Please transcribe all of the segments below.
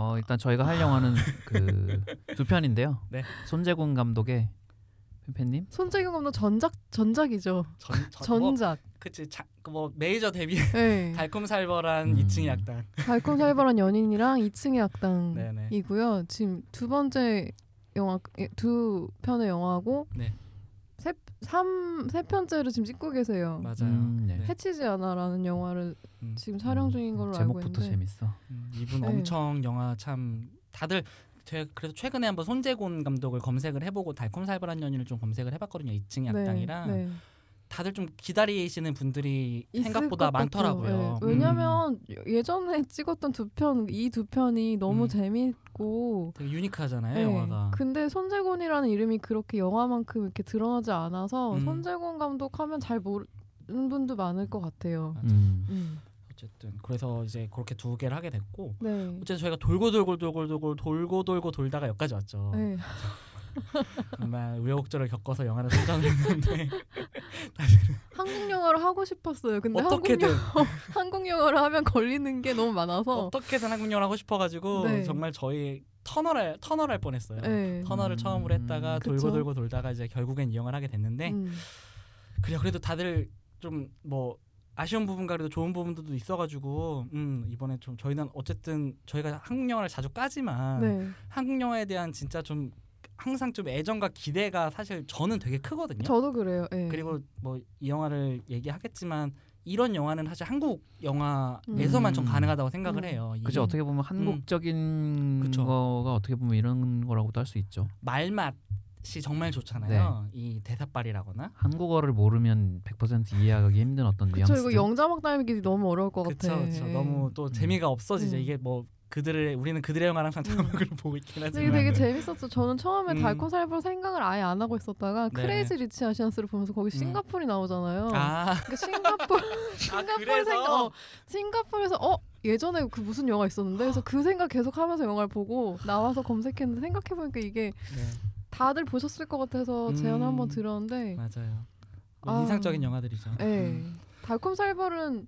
어 일단 저희가 할 영화는 그 두 편인데요. 네. 손재곤 감독의 팬님 손재경 감독 전작 전작이죠. 전, 전, 뭐, 전작. 그치 자, 뭐 메이저 데뷔 네. 달콤살벌한 음. 2층의 약당. 달콤살벌한 연인이랑 2층의 네네. 악당이고요. 지금 두 번째 영화 예, 두 편의 영화고 네. 세삼세 편째를 지금 찍고 계세요. 맞아요. 음, 네. 네. 해치지 않아라는 영화를 음. 지금 촬영 중인 걸로 알고 제목부터 있는데 재밌어. 음, 이분 네. 엄청 영화 참 다들 제 그래서 최근에 한번 손재곤 감독을 검색을 해보고 달콤살벌한 연인을 좀 검색을 해봤거든요. 2층의 약당이랑 네. 다들 좀 기다리시는 분들이 생각보다. 많더라고요. 네. 왜냐면 예전에 찍었던 두 편 이 두 편이 너무 음. 재밌고 되게 유니크하잖아요, 네. 영화가. 근데 손재곤이라는 이름이 그렇게 영화만큼 이렇게 드러나지 않아서 음. 손재곤 감독하면 잘 모르는 분도 많을 것 같아요. 음. 음. 어쨌든 그래서 이제 그렇게 두 개를 하게 됐고 네. 어쨌든 저희가 돌고 돌고 돌고 돌고 돌고 돌고 돌다가 여기까지 왔죠. 네. 정말 우여곡절을 겪어서 영화를 선정을 했는데 한국 영화를 하고 싶었어요. 근데 한국, 어떻게든 영, 한국 영화를 하면 걸리는 게 너무 많아서 어떻게든 한국 영화를 하고 싶어가지고 네. 정말 저희 터널을 터널할 뻔했어요. 네. 터널을 음. 처음으로 했다가 돌고 그쵸. 돌고 돌다가 이제 결국엔 이 영화를 하게 됐는데 음. 그래 그래도 다들 좀 뭐 아쉬운 부분과 그래도 좋은 부분들도 있어가지고 음 이번에 좀 저희는 어쨌든 저희가 한국 영화를 자주 까지만 네. 한국 영화에 대한 진짜 좀 항상 좀 애정과 기대가 사실 저는 되게 크거든요. 저도 그래요. 네. 그리고 뭐 이 영화를 얘기하겠지만 이런 영화는 사실 한국 영화에서만 음. 좀 가능하다고 생각을 음. 해요. 이 그죠 어떻게 보면 한국적인 그쵸. 거가 어떻게 보면 이런 거라고도 할 수 있죠. 말맛이 정말 좋잖아요. 이 대사빨이라거나. 한국어를 모르면 100% 이해하기 힘든 어떤 뉘앙스. 이거 영자막 달기 너무 어려울 것 그렇죠. 같아. 그렇죠. 예. 너무 또 재미가 없어지죠. 음. 이게 뭐 그들의 우리는 그들의 영화를 항상 자막으로 보고 있긴 하지만. 이게 되게 재밌었어. 저는 처음에 음. 달콤살벌 생각을 아예 안 하고 있었다가 네. Crazy Rich Asians를 보면서 거기 싱가폴이 나오잖아요. 아, 그러니까 싱가폴 아 싱가폴 그래서 생각 어, 싱가폴에서 어 예전에 그 무슨 영화 있었는데 그래서 그 생각 계속 하면서 영화를 보고 나와서 검색했는데 생각해 보니까 이게 네, 다들 보셨을 것 같아서 제안 음. 한번 들었는데 맞아요. 아. 인상적인 영화들이죠. 예. 음. 달콤살벌은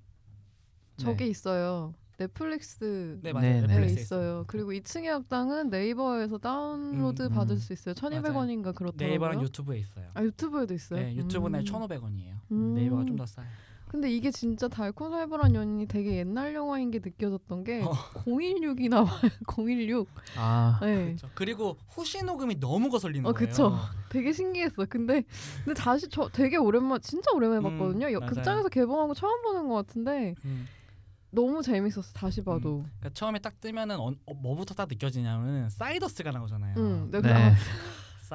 저게 네. 있어요. 넷플릭스 네 맞아요. 네, 네. 네, 넷플릭스에 있어요. 그리고 2층의 학당은 네이버에서 다운로드 음, 받을 음. 수 있어요. 1,200원인가 그렇더라고요. 네이버랑 유튜브에 있어요. 아 유튜브에도 있어요. 네, 유튜브는 음. 1,500원이에요. 음. 네이버가 좀 더 싸요. 근데 이게 진짜 달콤살벌한 연인이 되게 옛날 영화인 게 느껴졌던 게 어. 016이 나와요. 016. 아 네. 그렇죠. 그리고 후시 녹음이 너무 거슬리는 어, 거예요. 그쵸. 되게 신기했어. 근데 근데 다시 저 되게 오랜만 진짜 오랜만에 음, 봤거든요. 여- 맞아요. 극장에서 개봉하고 처음 보는 것 같은데 음. 너무 재밌었어. 다시 봐도. 그러니까 처음에 딱 뜨면은 어, 어, 뭐부터 딱 느껴지냐면은 사이더스가 나오잖아요. 응. 네. 아,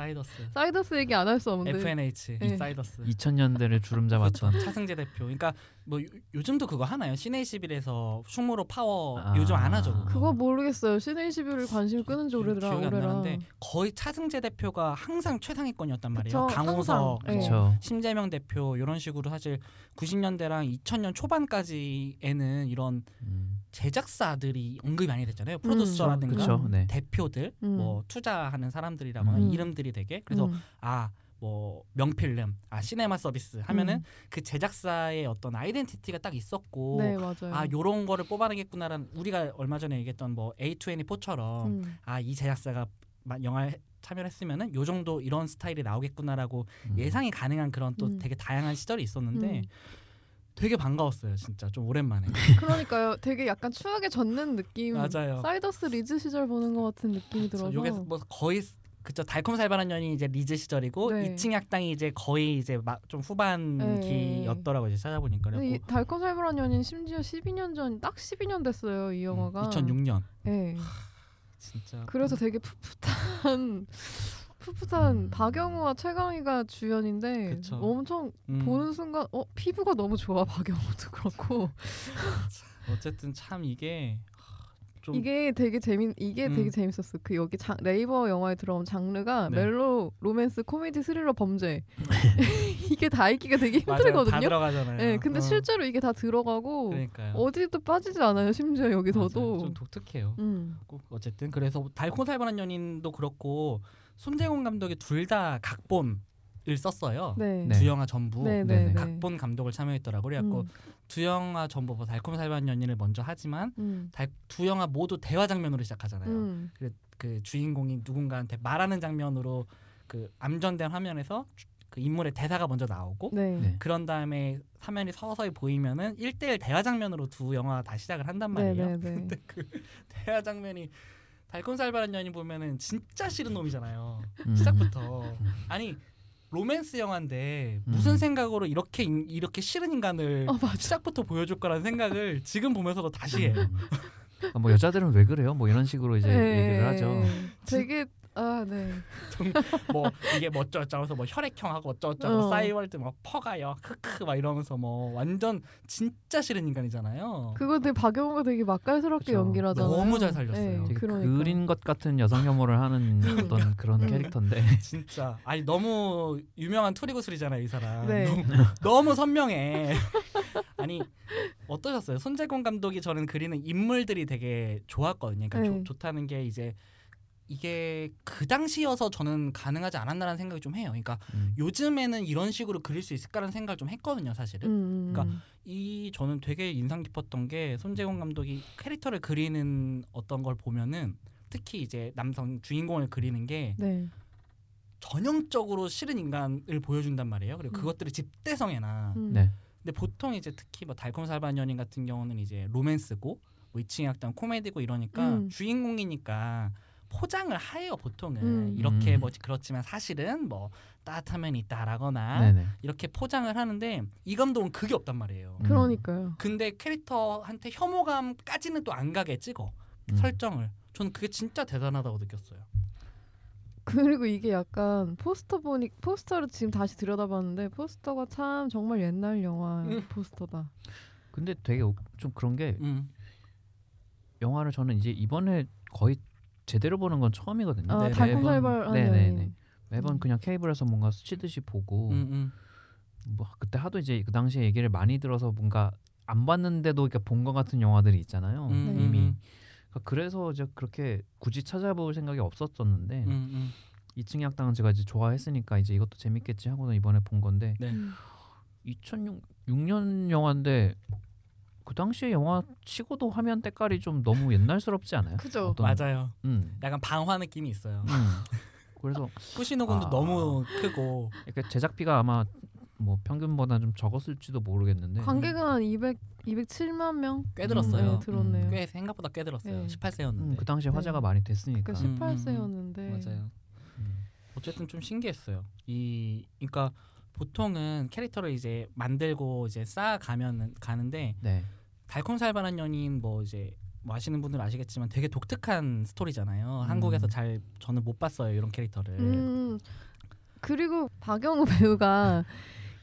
사이더스. 사이더스 얘기 안 할 수 없는데. FNH 네. 사이더스. 2000년대를 주름 잡았던 차승재 대표. 그러니까 뭐 요, 즘도 그거 하나요? 시내 21에서 충무로 파워 아. 요즘 안 하죠. 그거. 그거 모르겠어요. 시내 21을 관심 끄는 지 오래더라. 기억이 안 오래라. 나는데 거의 차승재 대표가 항상 최상위권이었단 말이에요. 강호석. 네. 뭐 그렇죠. 심재명 대표 이런 식으로 사실 90년대랑 2000년 초반까지에는 이런 음. 제작사들이 언급이 많이 됐잖아요. 프로듀서라든가 그렇죠. 네. 대표들, 음. 뭐 투자하는 사람들이라거나 음. 이름들이 되게 그래서 음. 아뭐 명필름, 아 시네마 서비스 하면은 음. 그 제작사의 어떤 아이덴티티가 딱 있었고 네 맞아요. 아 요런 거를 뽑아내겠구나라는 우리가 얼마 전에 얘기했던 뭐 A24처럼 음. 아 이 제작사가 마- 영화에 참여를 했으면은 요 정도 이런 스타일이 나오겠구나라고 음. 예상이 가능한 그런 또 음. 되게 다양한 시절이 있었는데 음. 되게 반가웠어요 진짜 좀 오랜만에 그러니까요. 되게 약간 추억에 젖는 느낌. 맞아요. 사이더스 리즈 시절 보는 것 같은 느낌이 들어서. 요게 뭐 거의 그쵸 달콤살벌한 연인이 이제 리즈 시절이고 네. 이층의 악당이 이제 거의 이제 막 좀 후반기였더라고 이제 찾아보니까 이 달콤살벌한 연인 심지어 12년 전 딱 12년 됐어요 이 영화가. 2006년 네. 진짜 그래서 되게 풋풋한 음. 박영우와 최강희가 주연인데 그쵸. 엄청 음, 보는 순간 어 피부가 너무 좋아 박영우도 그렇고 어쨌든 참 이게 좀 이게 되게 재밌 이게 음. 되게 재밌었어 그 여기 자, 네이버 영화에 들어온 장르가 네. 멜로 로맨스 코미디 스릴러 범죄 이게 다 읽기가 되게 맞아요. 다 힘들거든요. 들어가잖아요. 네, 근데 어, 실제로 이게 다 들어가고 그러니까요. 어디도 빠지지 않아요. 심지어 맞아요. 여기서도. 좀 독특해요. 음. 꼭 어쨌든 그래서 달콤살벌한 연인도 그렇고 손재공 감독이 둘 다 각본 썼어요. 네. 네. 두 영화 전부 네, 네, 네, 네. 네. 각본 감독을 참여했더라고요. 그래갖고 음, 두 영화 전부 뭐 달콤살벌한 연인을 먼저 하지만 음, 달, 두 영화 모두 대화 장면으로 시작하잖아요. 음, 그 주인공이 누군가한테 말하는 장면으로 그 암전된 화면에서 주- 그 인물의 대사가 먼저 나오고 네. 네. 그런 다음에 화면이 서서히 보이면은 1대1 대화 장면으로 두 영화 다 시작을 한단 네, 말이에요. 네, 네. 근데 그 대화 장면이 달콤살벌한 연인 보면은 진짜 싫은 놈이잖아요. 음. 시작부터 아니 로맨스 영화인데 무슨 음. 생각으로 이렇게 인- 이렇게 싫은 인간을 어. 시작부터 보여줄 거라는 생각을 지금 보면서도 다시 해요. 음. 아, 뭐 여자들은 왜 그래요? 뭐 이런 식으로 이제 네, 얘기를 하죠. 되게 아, 네. 뭐 이게 뭐 어쩌고저쩌고 뭐 혈액형하고 어쩌고저쩌고 어. 싸이월드 뭐 퍼가요 크크 막 이러면서 뭐 완전 진짜 싫은 인간이잖아요. 그거 되게 박영호가 되게 맛깔스럽게 그쵸. 연기를 하잖아요. 너무 잘 살렸어요. 되게 그러니까. 그린 것 같은 여성 혐오를 하는 음. 어떤 그런 음. 캐릭터인데 진짜 아니 너무 유명한 투리구슬이잖아요 이 사람. 네. 너무, 너무 선명해. 아니 어떠셨어요? 손재공 감독이 저는 그리는 인물들이 되게 좋았거든요. 그러니까 네. 좋, 좋다는 게 이제 이게 그 당시여서 저는 가능하지 않았나라는 생각이 좀 해요. 그러니까 음. 요즘에는 이런 식으로 그릴 수 있을까라는 생각을 좀 했거든요, 사실은. 음, 그러니까 이 저는 되게 인상 깊었던 게 손재공 감독이 캐릭터를 그리는 어떤 걸 보면은 특히 이제 남성 주인공을 그리는 게 네. 전형적으로 싫은 인간을 보여준단 말이에요. 그리고 음. 그것들이 집대성에나. 음. 네. 근데 보통 이제 특히 뭐 달콤살벌한 연인 같은 경우는 이제 로맨스고 뭐 2층의 악당 코미디고 이러니까 음. 주인공이니까 포장을 해요 보통은 음. 이렇게 음. 뭐 그렇지만 사실은 뭐 따뜻하면 있다라거나 네네. 이렇게 포장을 하는데 이 감독은 그게 없단 말이에요. 음. 그러니까요. 근데 캐릭터한테 혐오감까지는 또 안 가게 찍어 음. 설정을. 저는 그게 진짜 대단하다고 느꼈어요. 그리고 이게 약간 포스터 보니 포스터를 지금 다시 들여다봤는데 포스터가 참 정말 옛날 영화 음. 포스터다. 근데 되게 우- 좀 그런 게 음. 영화를 저는 이제 이번에 거의 제대로 보는 건 처음이거든요. 아, 네, 달콤살벌한 네네네. 매번 음. 그냥 케이블에서 뭔가 스치듯이 보고 음, 음. 뭐 그때 하도 이제 그 당시에 얘기를 많이 들어서 뭔가 안 봤는데도 이렇게 본것 같은 영화들이 있잖아요. 음, 네. 이미 음, 그러니까 그래서 이제 그렇게 굳이 찾아볼 생각이 없었었는데 음, 음. 2층 약당은 제가 이제 좋아했으니까 이제 이것도 재밌겠지 하고는 이번에 본 건데 네. 음. 2006년 영화인데 그 당시에 영화 치고도 화면 때깔이 좀 너무 옛날스럽지 않아요? 그죠. 어떤- 맞아요. 음. 약간 방화 느낌이 있어요. 음. 그래서 후시노군도 아. 너무 크고 이렇게 제작비가 아마 뭐 평균보다 좀 적었을지도 모르겠는데 관객은 한 200, 207만 명. 꽤 들었어요. 네, 들었네요. 음, 꽤 생각보다 꽤 들었어요. 네. 18세였는데. 음, 그 당시 에 화제가 네. 많이 됐으니까 그러니까 음, 음, 18세였는데. 맞아요. 음. 어쨌든 좀 신기했어요. 이 그러니까 보통은 캐릭터를 이제 만들고 이제 쌓아가면 가는데 네. 달콤살벌한 연인 뭐 이제 뭐 아시는 분들은 아시겠지만 되게 독특한 스토리잖아요. 한국에서 잘 저는 못 봤어요 이런 캐릭터를. 음. 그리고 박영우 배우가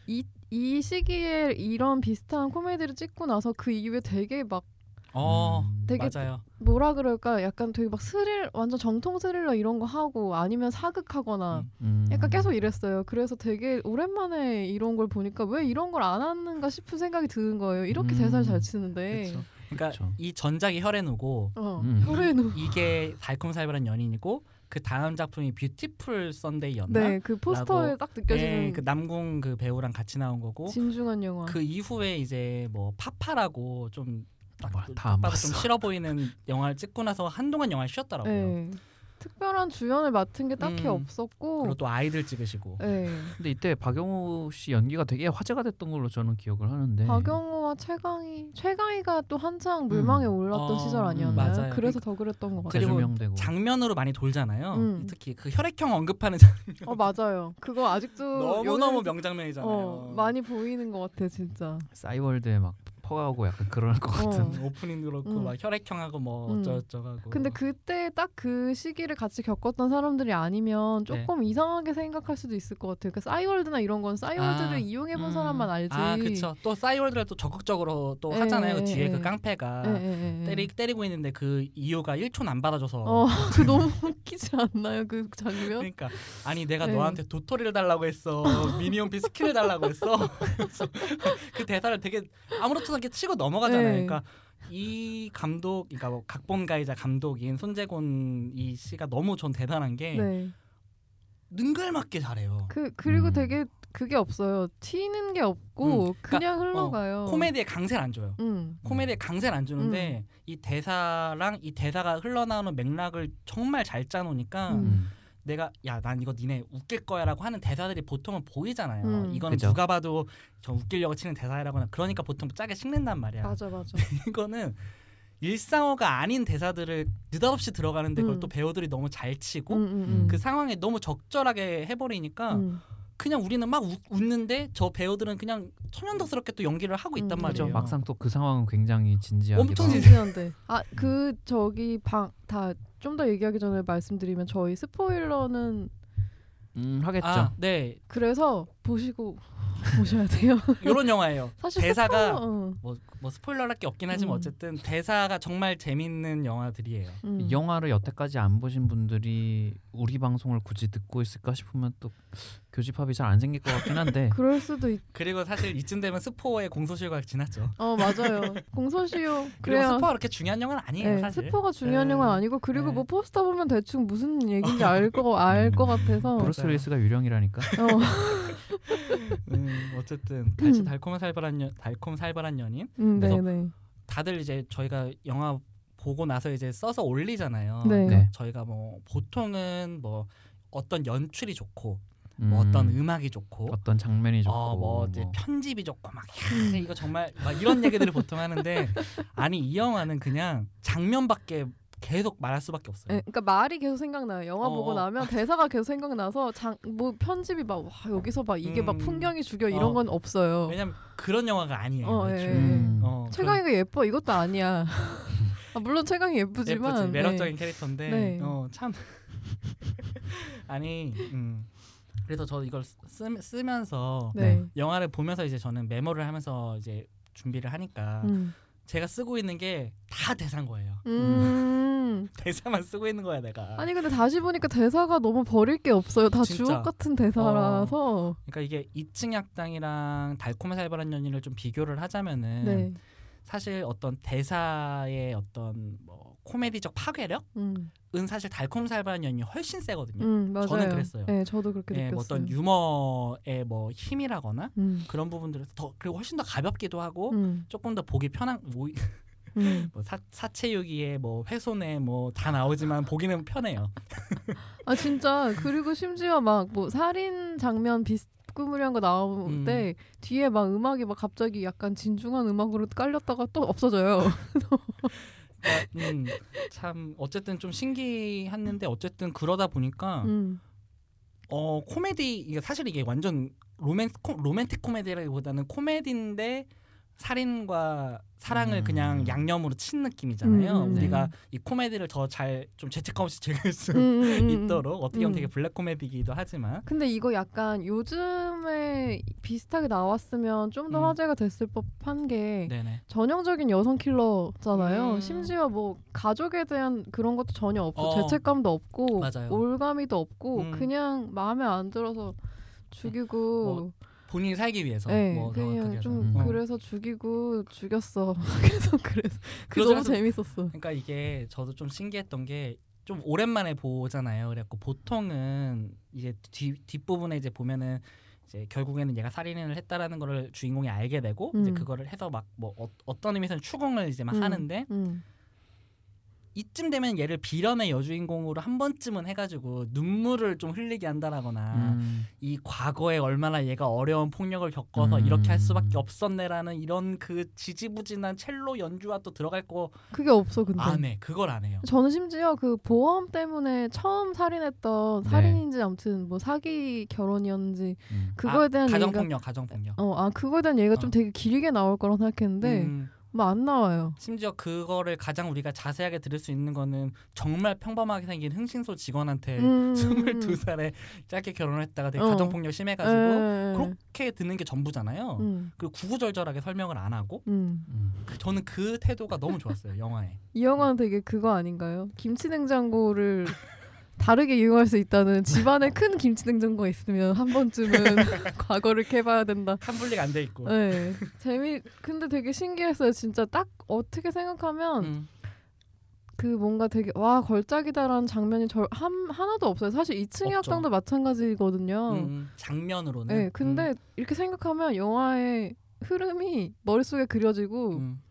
이, 이 시기에 이런 비슷한 코미디를 찍고 나서 그 이후에 되게 막 어 음. 되게 맞아요. 뭐라 그럴까 약간 되게 막 스릴 완전 정통 스릴러 이런 거 하고 아니면 사극하거나 음. 음. 약간 계속 이랬어요. 그래서 되게 오랜만에 이런 걸 보니까 왜 이런 걸 안 하는가 싶은 생각이 드는 거예요. 이렇게 음. 대사를 잘 치는데. 그렇죠. 그러니까 그쵸. 이 전작이 혈의 누고 어, 음. 이게 달콤살벌한 연인이고 그 다음 작품이 뷰티풀 썬데이였나? 네, 그 포스터에 딱 느껴지는 예, 그 남궁 그 배우랑 같이 나온 거고 진중한 영화. 그 이후에 이제 뭐 파파라고 좀 다안 봐도 좀 봤어. 싫어 보이는 영화를 찍고 나서 한동안 영화를 쉬었더라고요. 네. 특별한 주연을 맡은 게 딱히 음. 없었고. 그리고 또 아이들 찍으시고. 네. 근데 이때 박용우 씨 연기가 되게 화제가 됐던 걸로 저는 기억을 하는데 박영호와 최강희, 최강희가 또 한창 물망에 올랐던 어, 시절 음, 아니었나요? 맞아요. 그래서 더 그랬던 것 같아요. 그리고 장면으로 많이 돌잖아요. 음. 특히 그 혈액형 언급하는 장면 어 맞아요. 그거 아직도 너무 너무 명장면이잖아요. 어, 많이 보이는 것 같아 진짜. 싸이월드에 막 퍼가고 약간 그럴 것 같은 어. 음, 오프닝도 그렇고 음. 막 혈액형하고 뭐 음. 어쩌고저쩌고. 근데 그때 딱 그 시기를 같이 겪었던 사람들이 아니면 네. 조금 이상하게 생각할 수도 있을 것 같아요. 그러니까 싸이월드나 이런 건 싸이월드를 아, 이용해본 음. 사람만 알지. 아 그쵸. 또 싸이월드를 또 적극적으로 또 예, 하잖아요. 그 예, 뒤에 예. 그 깡패가 예, 예, 예. 때리 때리고 있는데 그 이유가 1촌 안 받아줘서. 어, 그 너무 웃기지 않나요 그 장면? 그러니까 아니 내가 네. 너한테 도토리를 달라고 했어 미니홈피 스킨을 달라고 했어 그래서 그 대사를 되게 아무렇지도 않게 치고 넘어가잖아요 네. 그러니까 이 감독 그러니까 뭐 각본가이자 감독인 손재곤 이 씨가 너무 전 대단한 게 네. 능글맞게 잘해요. 그 그리고 음. 되게 그게 없어요. 튀는 게 없고 음, 그냥 흘러가요. 코미디에 강세를 안 줘요. 음. 코미디에 강세를 안 주는데 이 대사랑 이 대사가 흘러나오는 맥락을 정말 잘 짜놓으니까 음. 음. 내가 야 난 이거 니네 웃길 거야라고 하는 대사들이 보통은 보이잖아요. 음. 이거는 그죠. 누가 봐도 저 웃기려고 치는 대사라거나 그러니까 보통 짜게 식는단 말이야. 맞아 맞아. 이거는 일상어가 아닌 대사들을 느닷없이 들어가는데 그걸 음. 또 배우들이 너무 잘 치고 음, 음, 음. 그 상황에 너무 적절하게 해버리니까 음. 그냥 우리는 막 웃, 웃는데 저 배우들은 그냥 천연덕스럽게 또 연기를 하고 있단 음, 그죠. 말이에요. 막상 또 그 상황은 굉장히 진지하기도 엄청. 진지한데. 아 그 저기 방 다 좀 더 얘기하기 전에 말씀드리면 저희 스포일러는 음, 하겠죠. 아, 네. 그래서 보시고 보셔야 돼요. 이런 영화예요. 사실 대사가 스포, 어. 뭐, 뭐 스포일러할 게 없긴 하지만 음. 어쨌든 대사가 정말 재밌는 영화들이에요. 음. 이 영화를 여태까지 안 보신 분들이 우리 방송을 굳이 듣고 있을까 싶으면 또 교집합이 잘 안 생길 것 같긴 한데 그럴 수도 있. 그리고 사실 이쯤 되면 스포의 공소시효가 지났죠. 어 맞아요. 공소시효. 그리고. 스포가 그렇게 중요한 영화는 아니에요, 네, 사실. 스포가 중요한 네. 영화는 아니고 그리고 네. 뭐 포스터 보면 대충 무슨 얘기인지 알거알것 같아서. 브루스. 윌리스가 유령이라니까. 어. 음, 어쨌든 같이 음. 달콤 살벌한 연, 달콤 살벌한 연인. 음, 그래서 네네. 다들 이제 저희가 영화 보고 나서 이제 써서 올리잖아요. 네. 네. 저희가 뭐 보통은 뭐 어떤 연출이 좋고 음, 뭐 어떤 음악이 좋고 어떤 장면이 좋고 어, 뭐 이제 편집이 좋고 막 야, 이거 정말 막 이런 얘기들을 보통 하는데 아니 이 영화는 그냥 장면밖에 계속 말할 수밖에 없어요. 네, 그러니까 말이 계속 생각나요. 영화 어, 보고 어. 나면 대사가 계속 생각나서 장, 뭐 편집이 막 와, 여기서 막 이게 막 음. 풍경이 죽여 이런 어. 건 없어요. 왜냐면 그런 영화가 아니에요. 어. 예. 음. 어, 최강이가 예뻐 이것도 아니야. 아, 물론 최강이 그런- 예쁘지만 예쁘지 네. 매력적인 캐릭터인데 네. 어, 참 아니 음. 그래서 저 이걸 쓰, 쓰면서 네. 영화를 보면서 이제 저는 메모를 하면서 이제 준비를 하니까 음. 제가 쓰고 있는 게 다 대사인 거예요. 음. 대사만 쓰고 있는 거야 내가. 아니 근데 다시 보니까 대사가 너무 버릴 게 없어요. 다 진짜. 주옥 같은 대사라서. 그러니까 이게 2층 약당이랑 달콤한 살벌한 연인을 좀 비교를 하자면은 네. 사실 어떤 대사의 어떤 뭐 코미디적 파괴력은 음. 사실 달콤 살벌한 연인이 훨씬 세거든요. 음. 저는 그랬어요. 네, 저도 그렇게 예, 느꼈어요. 뭐 어떤 유머의 뭐 힘이라거나 음. 그런 부분들에서 더 그리고 훨씬 더 가볍기도 하고 음. 조금 더 보기 편한 뭐, 음. 뭐 사, 사체유기에 뭐 훼손에 뭐 다 나오지만 보기는 편해요. 아 진짜 그리고 심지어 막 뭐 살인 장면 비슷 꾸무리한 거 나올 음. 때 뒤에 막 음악이 막 갑자기 약간 진중한 음악으로 깔렸다가 또 없어져요. 음, 참 어쨌든 좀 신기했는데 어쨌든 그러다 보니까 음. 어 코미디 이게 사실 이게 완전 로맨 코, 로맨틱 코미디라기보다는 코미디인데 살인과 사랑을 음. 그냥 양념으로 친 느낌이잖아요. 음, 음, 우리가 네. 이 코미디를 더 잘 좀 죄책감 없이 즐길 수 음, 음, 음, 음. 있도록 어떻게 보면 음. 되게 블랙 코미디이기도 하지만 근데 이거 약간 요즘에 비슷하게 나왔으면 좀더 음. 화제가 됐을 법한 게 네네 전형적인 여성 킬러잖아요. 음. 심지어 뭐 가족에 대한 그런 것도 전혀 없고 어. 죄책감도 없고 맞아요. 올가미도 없고 음. 그냥 마음에 안 들어서 죽이고 뭐 본인이 살기 위해서 네, 뭐 그냥 좀 음. 어. 그래서 죽이고 죽였어. 그래서 그래서 그. 너무 재밌었어. 그러니까 이게 저도 좀 신기했던 게 좀 오랜만에 보잖아요. 그래갖고 보통은 이제 뒤 뒷부분에 이제 보면은 이제 결국에는 얘가 살인을 했다라는 거를 주인공이 알게 되고 이제 음. 그거를 해서 막뭐 어, 어떤 의미에서는 추궁을 이제 막 음, 하는데 음. 이쯤 되면 얘를 비련의 여주인공으로 한 번쯤은 해가지고 눈물을 좀 흘리게 한다라거나 음, 이 과거에 얼마나 얘가 어려운 폭력을 겪어서 음. 이렇게 할 수밖에 없었네라는 이런 그 지지부진한 첼로 연주와 또 들어갈 거 그게 없어 근데. 안 해. 그걸 안 해요. 저는 심지어 그 보험 때문에 처음 살인했던 네. 살인인지 아무튼 뭐 사기 결혼이었는지 음. 그거에 아, 대한 얘기가 가정폭력, 가정폭력. 어, 아 그거에 대한 얘기가 좀 어. 되게 길게 나올 거라 생각했는데 음, 뭐 안 나와요. 심지어 그거를 가장 우리가 자세하게 들을 수 있는 거는 정말 평범하게 생긴 흥신소 직원한테 음, 네. 스물두 살에 짧게 결혼을 했다가 되게 어. 가정폭력 심해가지고 에, 그렇게 듣는 게 전부잖아요. 음, 그리고 구구절절하게 설명을 안 하고 음. 음. 저는 그 태도가 너무 좋았어요 영화에. 이 영화는 되게 그거 아닌가요? 김치 냉장고를 다르게 이용할 수 있다는 집안에 큰 김치 냉장고가 있으면 한 번쯤은 과거를 캐봐야 된다. 칸분리가 안 돼 있고. 네, 재미. 근데 되게 신기했어요. 진짜 딱 어떻게 생각하면 음, 그 뭔가 되게 와 걸작이다라는 장면이 절 한, 하나도 없어요. 사실 2층의 없죠. 학당도 마찬가지거든요. 음, 음, 장면으로는. 네, 근데 이렇게 생각하면 영화의 흐름이 머릿속에 그려지고 음, 음,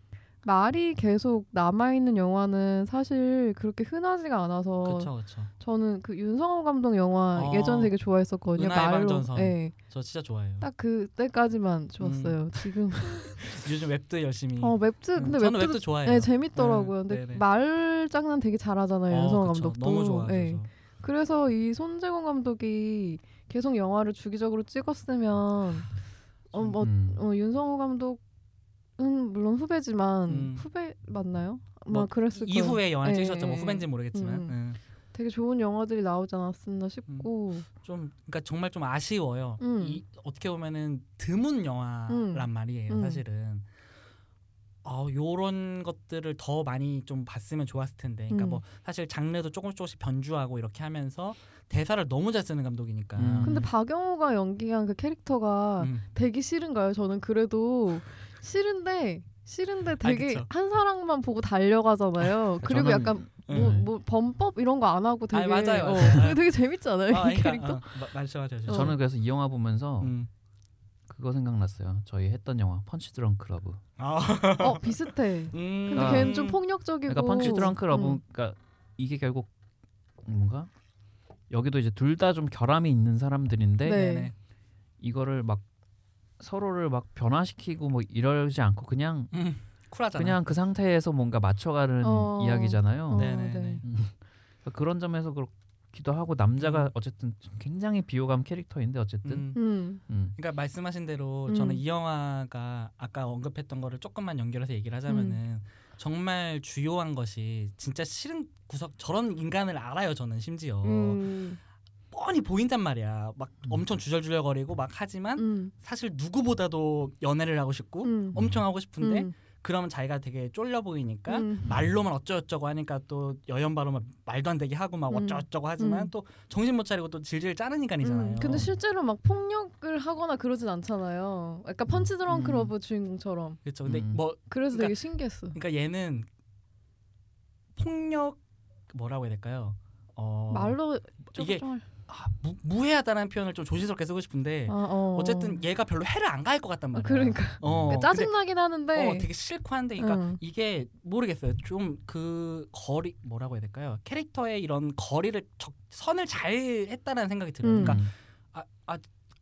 말이 계속 남아있는 영화는 사실 그렇게 흔하지가 않아서 그렇죠, 그렇죠. 저는 그 윤성호 감독 영화 어, 예전 되게 좋아했었거든요. 말로. 해방전선. 네, 저 진짜 좋아해요. 딱 그때까지만 좋았어요. 지금 요즘 웹드 열심히. 어 웹드 음, 근데 저는 웹드 좋아해요. 네 재밌더라고요. 네, 근데 네네. 말 장난 되게 잘하잖아요. 어, 윤성호 그쵸. 감독도. 너무 좋아하죠. 네. 저. 그래서 이 손재곤 감독이 계속 영화를 주기적으로 찍었으면 어뭐 음. 어, 윤성호 감독 은 물론 후배지만 음. 후배 맞나요? 뭐막 그랬을 거예요. 이후에 영화를 예, 찍으셨죠. 뭐 예, 후배인지 는 모르겠지만. 음. 음. 되게 좋은 영화들이 나오지 않았었나 싶고 좀 그러니까 정말 좀 아쉬워요. 음. 이 어떻게 보면은 드문 영화란 음. 말이에요. 음. 사실은. 어, 요런 것들을 더 많이 좀 봤으면 좋았을 텐데. 그러니까 음. 뭐 사실 장르도 조금씩 조금씩 변주하고 이렇게 하면서 대사를 너무 잘 쓰는 감독이니까. 음. 근데 박용우가 연기한 그 캐릭터가 음. 되게 싫은가요? 저는 그래도 싫은데 싫은데 되게 그쵸. 한 사람만 보고 달려가잖아요. 그리고 저는- 약간 뭐, 음. 뭐 범법 이런 거 안 하고 되게 아니, 맞아요, 어, 되게 재밌잖아요. 아, 이 그러니까, 캐릭터. 어, 마- 말씀하세요. 어. 저는 그래서 이 영화 보면서 음. 그거 생각났어요. 저희 했던 영화 Punch Drunk Love. 아. 어 비슷해. 음. 근데 아. 걔는 좀 폭력적이고. 그러니까 Punch Drunk Love 음. 그러니까 이게 결국 뭔가 여기도 이제 둘 다 좀 결함이 있는 사람들인데 네. 이거를 막 서로를 막 변화시키고 뭐 이러지 않고 그냥 음. 쿨하잖아. 그냥 그 상태에서 뭔가 맞춰가는 어. 이야기잖아요. 어, 네네네. 네. 그러니까 그런 점에서 그렇기도 하고 남자가 음. 어쨌든 좀 굉장히 비호감 캐릭터인데 어쨌든 음. 음. 음. 그러니까 말씀하신 대로 음. 저는 이 영화가 아까 언급했던 거를 조금만 연결해서 얘기를 하자면은 음. 정말 주요한 것이 진짜 싫은 구석 저런 인간을 알아요 저는 심지어 음. 뻔히 보인단 말이야 막 음. 엄청 주절주절거리고 막 하지만 음. 사실 누구보다도 연애를 하고 싶고 음. 엄청 하고 싶은데 음. 그러면 자기가 되게 쫄려 보이니까 음. 말로만 어쩌고저쩌고 하니까 또 여연바로 막 말도 안 되게 하고 막 음. 어쩌고저쩌고 하지만 음. 또 정신 못 차리고 또 질질 짜는 인간이잖아요. 음, 근데 실제로 막 폭력을 하거나 그러진 않잖아요. 약간 Punch Drunk 음. Love 주인공처럼. 그렇죠. 근데 음. 뭐 그래서 그러니까- 되게 신기했어. 그러니까 얘는 폭력 뭐라고 해야 될까요? 어, 말로 이게 좀 아, 무, 무해하다는 표현을 좀 조심스럽게 쓰고 싶은데 아, 어. 어 쨌든 얘가 별로 해를 안 가할 것 같단 아, 말이야. 그러니까, 어, 그러니까 짜증나긴 하는데 어, 되게 싫고 한데 그러니까 응. 이게 모르겠어요. 좀 그 거리 뭐라고 해야 될까요? 캐릭터의 이런 거리를 적, 선을 잘 했다라는 생각이 들어요. 음. 그러니까 아, 아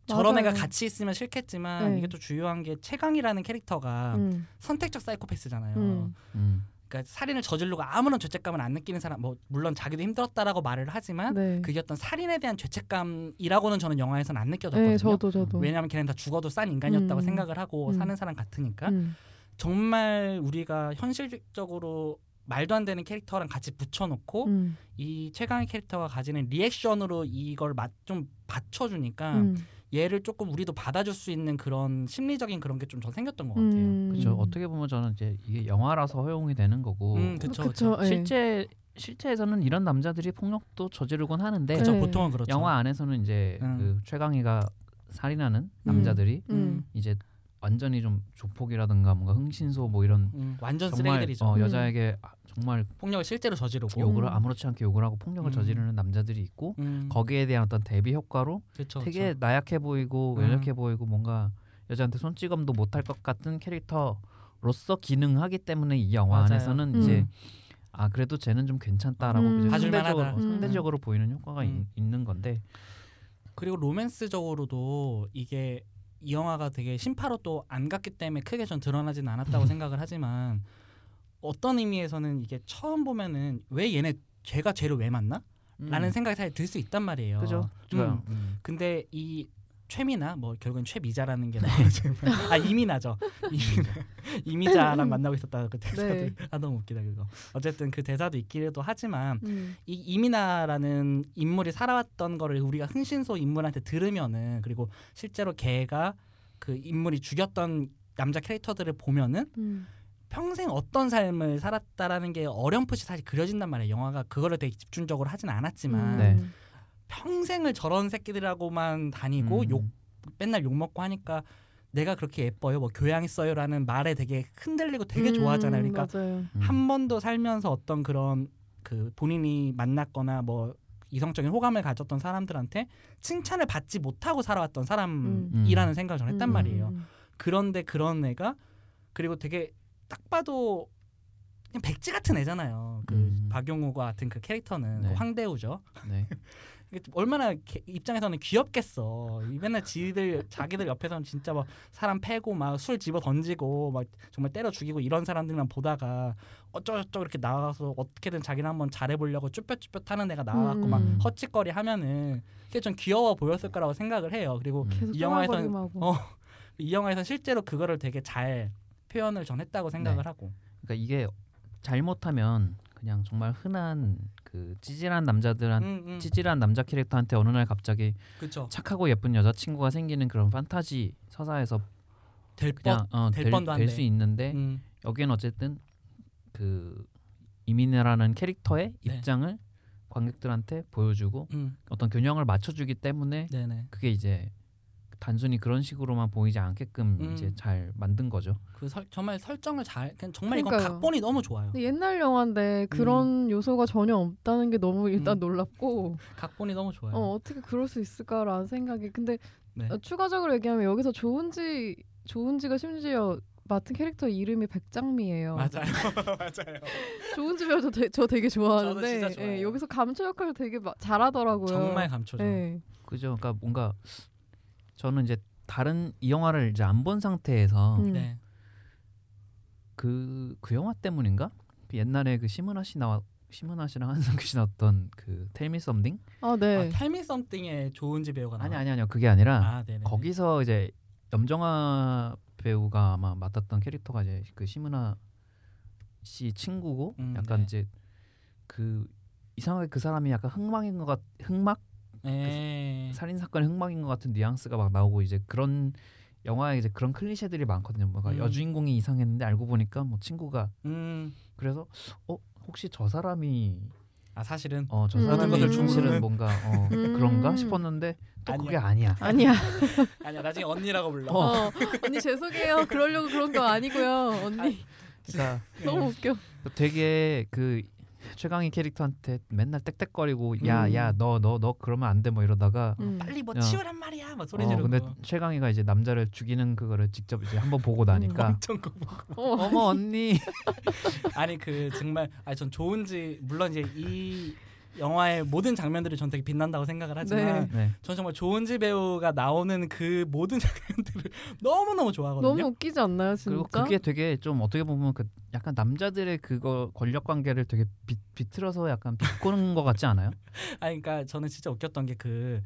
저런 맞아요. 애가 같이 있으면 싫겠지만 네. 이게 또 중요한 게 최강이라는 캐릭터가 음, 선택적 사이코패스잖아요. 음. 음. 그러니까 살인을 저지르고 아무런 죄책감을 안 느끼는 사람 뭐 물론 자기도 힘들었다라고 말을 하지만 네. 그게 어떤 살인에 대한 죄책감이라고는 저는 영화에서는 안 느껴졌거든요. 네, 저도 저도. 왜냐하면 걔는 다 죽어도 싼 인간이었다고 음. 생각을 하고 음. 사는 사람 같으니까 음. 정말 우리가 현실적으로 말도 안 되는 캐릭터랑 같이 붙여놓고 음. 이 최강의 캐릭터가 가지는 리액션으로 이걸 맞, 좀 받쳐주니까 음. 얘를 조금 우리도 받아줄 수 있는 그런 심리적인 그런 게좀더 생겼던 것 같아요. 음. 그렇죠. 어떻게 보면 저는 이제 이게 영화라서 허용이 되는 거고 음. 예. 실제 실제에서는 이런 남자들이 폭력도 저지르곤 하는데 그쵸, 네. 보통은 그렇죠. 영화 안에서는 이제 음. 그 최강희가 살인하는 남자들이 음. 이제 완전히 좀 조폭이라든가 뭔가 흥신소 뭐 이런 음, 완전 쓰레기들이죠. 어, 음. 여자에게 아- 정말 폭력을 실제로 저지르고. 욕을 음. 아무렇지 않게 욕을 하고 폭력을 음. 저지르는 남자들이 있고 음, 거기에 대한 어떤 대비 효과로 그쵸, 되게 그쵸. 나약해 보이고 음. 연약해 보이고 뭔가 여자한테 손찌검도 못할 것 같은 캐릭터로서 기능하기 때문에 이 영화 맞아요. 안에서는 음. 이제 아 그래도 쟤는 좀 괜찮다라고 음. 상대적으로 만하다. 상대적으로 보이는 효과가 음. 있, 는 건데 그리고 로맨스적으로도 이게 이 영화가 되게 심파로 또 안 갔기 때문에 크게 전 드러나진 않았다고 생각을 하지만 어떤 의미에서는 이게 처음 보면은 왜 얘네 걔가 쟤를 왜 만나? 라는 생각이 사실 들 수 있단 말이에요. 음. 그죠? 음. 음. 근데 이 최미나 뭐 결국엔 최미자라는 게 나오지만 아 이미나죠. 이미나 이미자랑 만나고 있었다 그 대사도 네. 아 너무 웃기다 그거. 어쨌든 그 대사도 있기도 하지만 음. 이 이미나라는 인물이 살아왔던 거를 우리가 흥신소 인물한테 들으면은 그리고 실제로 걔가 그 인물이 죽였던 남자 캐릭터들을 보면은 음. 평생 어떤 삶을 살았다라는 게 어렴풋이 사실 그려진단 말이에요. 영화가 그거를 되게 집중적으로 하진 않았지만 네. 평생을 저런 새끼들하고만 다니고 음. 욕 맨날 욕 먹고 하니까 내가 그렇게 예뻐요, 뭐 교양 있어요라는 말에 되게 흔들리고 되게 음, 좋아하잖아요. 그러니까 맞아요. 음. 한 번도 살면서 어떤 그런 그 본인이 만났거나 뭐 이성적인 호감을 가졌던 사람들한테 칭찬을 받지 못하고 살아왔던 사람이라는 생각을 저는 했단 음, 말이에요. 음, 그런데 그런 애가 그리고 되게 딱 봐도 그냥 백지 같은 애잖아요. 그 음. 박용우가 같은 그 캐릭터는 네. 그 황대우죠. 네. 얼마나 개- 입장에서는 귀엽겠어. 이 맨날 지들 자기들 옆에서는 진짜 막 사람 패고 막 술 집어 던지고 막 정말 때려 죽이고 이런 사람들만 보다가 어쩌고저쩌고 이렇게 나가서 어떻게든 자기는 한번 잘해보려고 쭈뼛쭈뼛 하는 애가 나와갖고 막 음. 헛짓거리 하면은 그게 좀 귀여워 보였을 거라고 생각을 해요. 그리고 음. 이 영화에서는-. 어, 이 영화에서 실제로 그거를 되게 잘 표현을 전 했다고 생각을 네. 하고. 그러니까 이게 잘못하면 그냥 정말 흔한 그 찌질한 남자들한 음, 음. 찌질한 남자 캐릭터한테 어느 날 갑자기 그쵸. 착하고 예쁜 여자 친구가 생기는 그런 판타지 서사에서 될 그냥 어, 될 될, 뻔도 한데. 될수 있는데 음. 여기는 어쨌든 그 이민이라는 캐릭터의 네. 입장을 관객들한테 보여주고 음. 어떤 균형을 맞춰주기 때문에 네네. 그게 이제 단순히 그런 식으로만 보이지 않게끔 음. 이제 잘 만든 거죠. 그 설, 정말 설정을 잘 그냥 정말 이건 그러니까요. 각본이 너무 좋아요. 근데 옛날 영화인데 그런 요소가 전혀 없다는 게 너무 일단 음. 놀랍고 각본이 너무 좋아요. 어, 어떻게 그럴 수 있을까라는 생각이 근데 네. 어, 추가적으로 얘기하면 여기서 조은지 조은지가 심지어 맡은 캐릭터 이름이 백장미예요. 맞아요. 맞아요. 조은지 배우 저, 되- 저 되게 좋아하는데 저도 진짜 좋아해요. 예, 여기서 감초 역할을 되게 마- 잘하더라고요. 정말 감초죠. 예. 그죠? 그러니까 뭔가 저는 이제 다른 이 영화를 이제 안 본 상태에서 음. 네. 그그 영화 때문인가? 그 옛날에 그 심은하 씨 나와 심은하 씨랑 한성규 씨 나왔던 그 텔미 썸띵? 아 네. 아, 텔미 썸띵의 조은지 배우가 나와. 아니 아니 아니요. 그게 아니라 아, 네네. 거기서 이제 염정아 배우가 아마 맡았던 캐릭터가 이제 그 심은하 씨 친구고 음, 약간 네. 이제 그 이상하게 그 사람이 약간 흑막인 것 같, 흑막 네. 살인 사건의 흑막인 것 같은 뉘앙스가 막 나오고 이제 그런 영화에 이제 그런 클리셰들이 많거든요. 뭔가 음. 여주인공이 이상했는데 알고 보니까 뭐 친구가 음. 그래서 어 혹시 저 사람이 아 사실은 어저 음. 사람이 모든 것을 사실은 뭔가 어, 음. 그런가 싶었는데 또 아니야. 그게 아니야. 아니야. 아니야 나중에 언니라고 불러. 어. 어, 언니 죄송해요. 그러려고 그런 거 아니고요. 언니 그러니까 너무 웃겨. 되게 그 최강희 캐릭터한테 맨날 땡땡거리고 야 음. 야너 너 너 그러면 안 돼 뭐 이러다가 음. 빨리 뭐 야. 치우란 말이야. 막 소리 어, 지르고. 근데 최강희가 이제 남자를 죽이는 그거를 직접 이제 한번 보고 나니까 엄청 거 보고. 어. 어머 언니 아니 그 정말 아니 전 좋은지 물론 이제 이 영화의 모든 장면들이 전 되게 빛난다고 생각을 하지만 네. 네. 전 정말 조은지 배우가 나오는 그 모든 장면들을 너무 너무 좋아하거든요. 너무 웃기지 않나요, 진짜? 그리고 그게 되게 좀 어떻게 보면 그 약간 남자들의 그거 권력 관계를 되게 비, 비틀어서 약간 비꼬는 것 같지 않아요? 아니 그러니까 저는 진짜 웃겼던 게그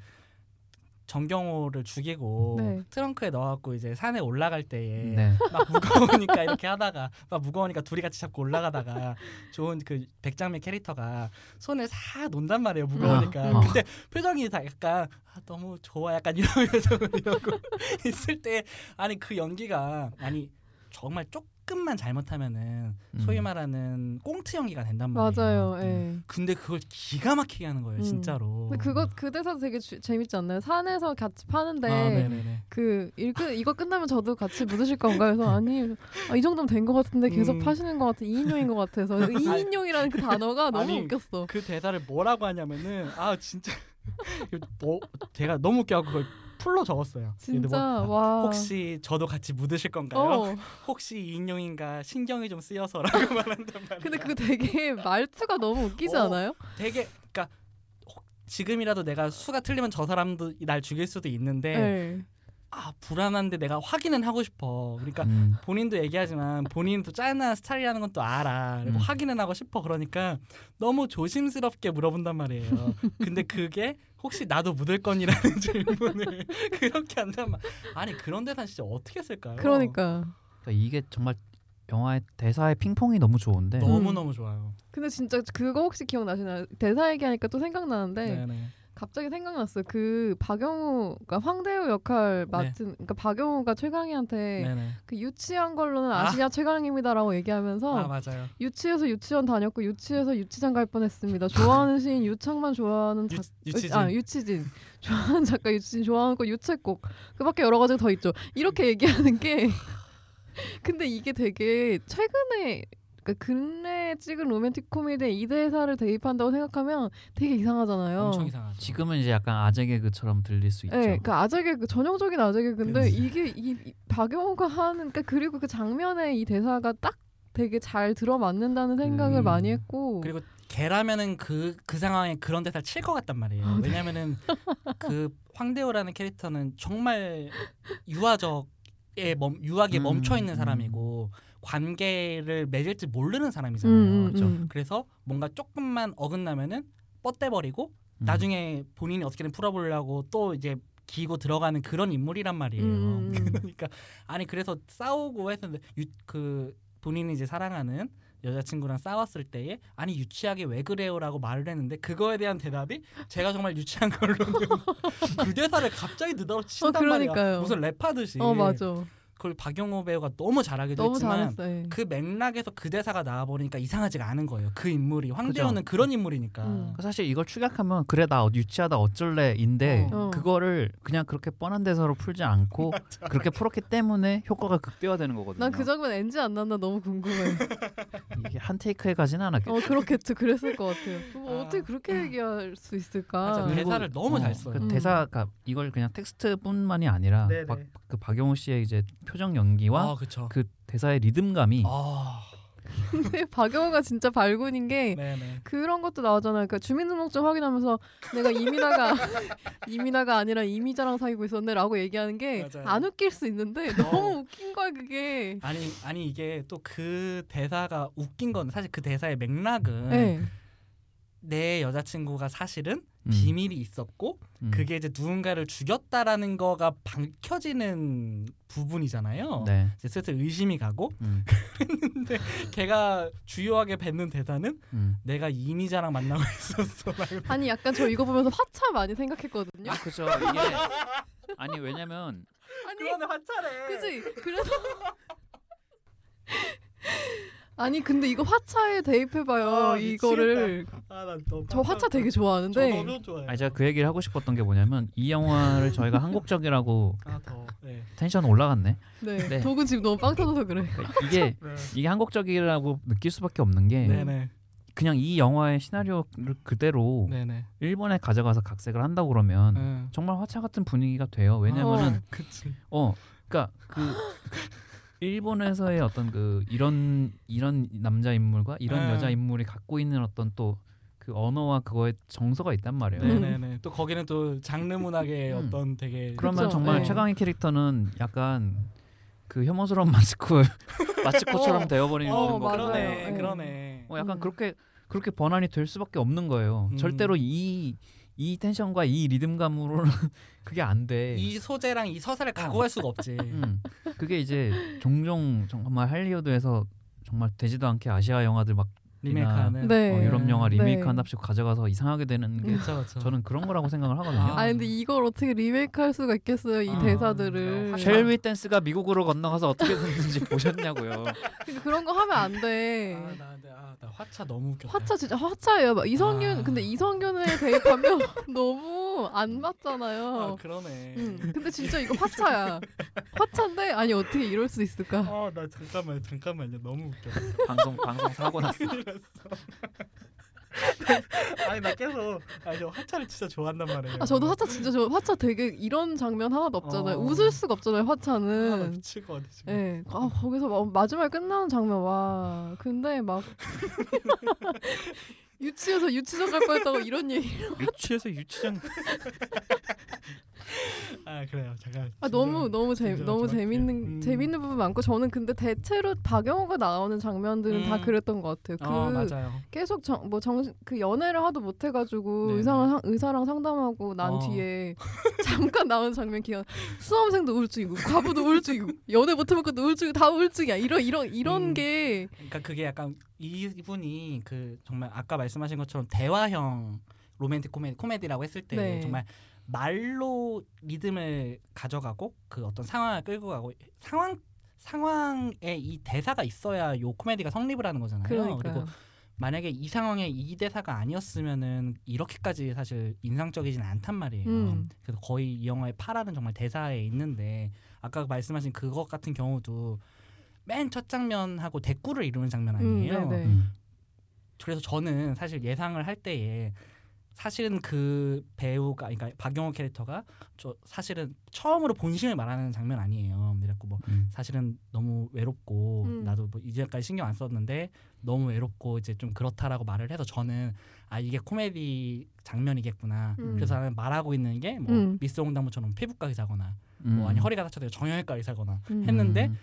정경호를 죽이고 네. 트렁크에 넣어갖고 이제 산에 올라갈 때에 네. 막 무거우니까 이렇게 하다가 막 무거우니까 둘이 같이 잡고 올라가다가 좋은 그 백장미 캐릭터가 손을 싹 논단 말이에요 무거우니까 어. 근데 표정이 다 약간 아, 너무 좋아 약간 이런 표정을 이러고 있을 때 아니 그 연기가 아니 정말 조금만 잘못하면은 소위 음. 말하는 꽁트 연기가 된단 말이에요. 맞아요. 예. 근데 그걸 기가 막히게 하는 거예요 음. 진짜로. 근데 그거 그 대사도 되게 주- 재밌지 않나요? 산에서 같이 파는데 아, 네네네. 그 일끝 이거 끝나면 저도 같이 묻으실 건가요? 그래서 아니 아, 이 정도면 된 것 같은데 계속 음. 파시는 것 같아 2인용인 것 같아서 2인용이라는 그 단어가 너무 아니, 웃겼어. 그 대사를 뭐라고 하냐면은 아 진짜 뭐 제가 너무 웃겨갖고 그걸 풀로 적었어요. 진짜 뭐, 와. 혹시 저도 같이 묻으실 건가요? 어. 혹시 이 인용인가 신경이 좀 쓰여서라고 말한단 말이야. 근데 그거 되게 말투가 너무 웃기지 어. 않아요? 되게 그러니까 혹- 지금이라도 내가 수가 틀리면 저 사람도 날 죽일 수도 있는데 네. 아 불안한데 내가 확인은 하고 싶어. 그러니까 음. 본인도 얘기하지만 본인도 짠한 스타일이라는 건 또 알아. 그리고 음. 확인은 하고 싶어. 그러니까 너무 조심스럽게 물어본단 말이에요. 근데 그게 혹시 나도 묻을 건이라는 질문을 그렇게 말. 아니 그런 대사 진짜 어떻게 쓸까요? 그러니까. 그러니까 이게 정말 영화의 대사의 핑퐁이 너무 좋은데 너무 음. 너무 좋아요. 근데 진짜 그거 혹시 기억나시나요? 대사 얘기하니까 또 생각나는데 네네. 갑자기 생각났어요. 그 박영우가 황대우 역할 맡은 그러니까 박영우가 최강희한테 네네. 그 유치한 걸로는 아. 아시아 최강입니다라고 얘기하면서 아 맞아요. 유치에서 유치원 다녔고 유치에서 유치장 갈 뻔했습니다. 좋아하는 시인 유창만 좋아하는 작 유, 유치진. 아 유치진 좋아하는 작가 유치진 좋아하는 거 유채꽃 그밖에 여러 가지 더 있죠. 이렇게 얘기하는 게 근데 이게 되게 최근에 그러니까 근래 찍은 로맨틱 코미디에 이 대사를 대입한다고 생각하면 되게 이상하잖아요. 엄청 이상하죠. 지금은 이제 약간 아재 개그처럼 들릴 수 있죠. 네, 그 아재 개그 전형적인 아재 개그인데 그치. 이게 이, 이 박영호가 하는 그러니까 그리고 그 장면에 이 대사가 딱 되게 잘 들어맞는다는 생각을 음. 많이 했고 그리고 걔라면은 그 그 상황에 그런 대사를 칠 것 같단 말이에요. 아, 네. 왜냐면은 그 황대호라는 캐릭터는 정말 유아적 에 멈 유학에 음, 멈춰 있는 음. 사람이고 관계를 맺을지 모르는 음, 사람이잖아요. 음, 그렇죠. 음. 그래서 뭔가 조금만 어긋나면은 뻗대버리고 음. 나중에 본인이 어떻게든 풀어보려고 또 이제 기고 들어가는 그런 인물이란 말이에요. 음, 음, 음. 그러니까 아니 그래서 싸우고 했는데 유, 그 본인이 이제 사랑하는 여자친구랑 싸웠을 때에 아니 유치하게 왜 그래요라고 말을 했는데 그거에 대한 대답이 제가 정말 유치한 걸로 그 대사를 갑자기 느닷없이 어, 친단 말이야 그러니까요. 무슨 랩하듯이 어 맞아. 그걸 박영호 배우가 너무 잘하기도 너무 했지만 잘했어. 예. 그 맥락에서 그 대사가 나와 버리니까 이상하지가 않은 거예요 그 인물이 황대현은 그런 인물이니까 음. 그러니까 사실 이걸 축약하면 그래 나 유치하다 어쩔래인데 어. 그거를 그냥 그렇게 뻔한 대사로 풀지 않고 그렇게 풀었기 때문에 효과가 극대화되는 거거든요. 난 그 장면 NG 안 난다 너무 궁금해. 이게 한 테이크에 가지는 않았겠죠. 어 그렇겠죠. 그랬을 것 같아요. 뭐 아. 어떻게 그렇게 얘기할 수 있을까? 맞아, 대사를 너무 잘 써요. 그 음. 대사가 이걸 그냥 텍스트뿐만이 아니라. 박, 그 박영호 씨의 이제 표정 연기와 아 그쵸 그 대사의 리듬감이 아 근데 박영호가 진짜 발군인 게 네네 그런 것도 나오잖아요. 그러니까 주민등록증 확인하면서 내가 이민아가 이민아가 아니라 이미자랑 사귀고 있었네라고 얘기하는 게. 안 웃길 수 있는데 너무 웃긴 거야 그게. 아니 아니 이게 또 그 대사가 웃긴 건 사실 그 대사의 맥락은 네. 내 여자친구가 사실은 음, 비밀이 있었고 음. 그게 이제 누군가를 죽였다라는 거가 밝혀지는 부분이잖아요. 네. 이제 슬슬 의심이 가고 음, 근데 걔가 주요하게 뱉는 대사는 음. 내가 이미자랑 만나고 있었어. 아니 약간 저 이거 보면서 화차 많이 생각했거든요. 아, 그죠. 이게 아니 왜냐면 아니 그거는 화차래. 그지 그래서 아니 근데 이거 화차에 대입해봐요 아, 이거를 너무 저 화차 되게 저 좋아하는데. 아니 제가 그 얘기를 하고 싶었던 게 뭐냐면 이 영화를 저희가 한국적이라고 아 더 네. 텐션 올라갔네. 네, 네. 독은 지금 너무 빵 터져서 그래 그러니까 이게 네. 이게 한국적이라고 느낄 수밖에 없는 게 네네 그냥 이 영화의 시나리오를 그대로 네네. 일본에 가져가서 각색을 한다고 그러면 응. 정말 화차 같은 분위기가 돼요. 왜냐면은 그치. 어, 그러니까 그 일본에서의 어떤 그 이런 이런 남자 인물과 이런 네. 여자 인물이 갖고 있는 어떤 또 그 언어와 그거의 정서가 있단 말이에요. 네. 네네네. 또 거기는 또 장르 문학의 음. 어떤 되게 그러면 그쵸, 정말 네. 최강희 캐릭터는 약간 그 혐오스러운 마츠코 마츠코처럼 어. 되어버리는 어, 거. 그러네 네. 그러네. 어, 약간 음. 그렇게 그렇게 번안이 될 수밖에 없는 거예요. 음. 절대로 이 이 텐션과 이 리듬감으로는 그게 안 돼. 이 소재랑 이 서사를 갖고 갈 수가 없지. 음, 그게 이제 종종 정말 할리우드에서 정말 되지도 않게 아시아 영화들 막 리메이크하는. 네. 어, 유럽 영화 네. 리메이크 한답시고 가져가서 이상하게 되는 게 그렇죠. 저는 그런 거라고 생각을 하거든요. 아. 아 근데 이걸 어떻게 리메이크할 수가 있겠어요 이 아, 대사들을 그래요. 쉘위 댄스가 미국으로 건너가서 어떻게 됐는지 보셨냐고요. 근데 그런 거 하면 안 돼 아, 나, 나, 아, 나 화차 너무 웃겼다. 화차 진짜 화차예요 막 이성균 아. 근데 이성균에 대입하면 너무 안 맞잖아요 아 그러네. 음, 근데 진짜 이거 화차야 화차인데 아니 어떻게 이럴 수 있을까 아나 잠깐만 잠깐만요 너무 웃겨. 방송 방송 사고 났어. 났어. 아니 나 계속 아니 저 화차를 진짜 좋아한단 말이에요. 아 저도 화차 진짜 좋아 화차 되게 이런 장면 하나도 없잖아요 어. 웃을 수가 없잖아요 아, 나 화차는 미칠 것 같아 지금. 예, 아 거기서 막 마지막에 끝나는 장면 와 근데 막 유치해서 유치장 갈 뻔했다고 이런 얘기 유치해서 유치장 아 그래요 잠깐. 아 너무 너무 재 너무. 재밌는 음. 재밌는 부분 많고 저는 근데 대체로 박영호가 나오는 장면들은 다 음. 그랬던 것 같아요. 그 어 맞아요. 계속 뭐정그 연애를 하도 못 해가지고 네네. 의사랑 상- 의사랑 상담하고 난 어. 뒤에 잠깐 나오는 장면 기억. 수험생도 우울증이고 과부도 우울증이고 연애 못 해볼 것도 우울증 다 우울증이야. 이런 이런 이런 음. 게 그러니까 그게 약간 이분이 그 정말 아까 말씀하신 것처럼 대화형 로맨틱 코미디 코미디라고 했을 때 네. 정말 말로 리듬을 가져가고 그 어떤 상황을 끌고 가고 상황 상황에 이 대사가 있어야 요 코미디가 성립을 하는 거잖아요. 그러니까요. 그리고 만약에 이 상황에 이 대사가 아니었으면은 이렇게까지 사실 인상적이진 않단 말이에요. 음. 그래서 거의 이 영화의 파라는 정말 대사에 있는데 아까 말씀하신 그것 같은 경우도 맨 첫 장면하고 대꾸를 이루는 장면 아니에요. 음, 네네. 음. 그래서 저는 사실 예상을 할 때에 사실은 그 배우가 그러니까 박영호 캐릭터가 저 사실은 처음으로 본심을 말하는 장면 아니에요. 그래갖고 뭐 음. 사실은 너무 외롭고 음. 나도 뭐 이제까지 신경 안 썼는데 너무 외롭고 이제 좀 그렇다라고 말을 해서 저는 아 이게 코미디 장면이겠구나. 음. 그래서 나는 말하고 있는 게뭐 음. 미스 홍당무처럼 피부과 의사거나 음. 뭐 아니 허리가 다쳐서 정형외과 의사거나 음. 했는데 음.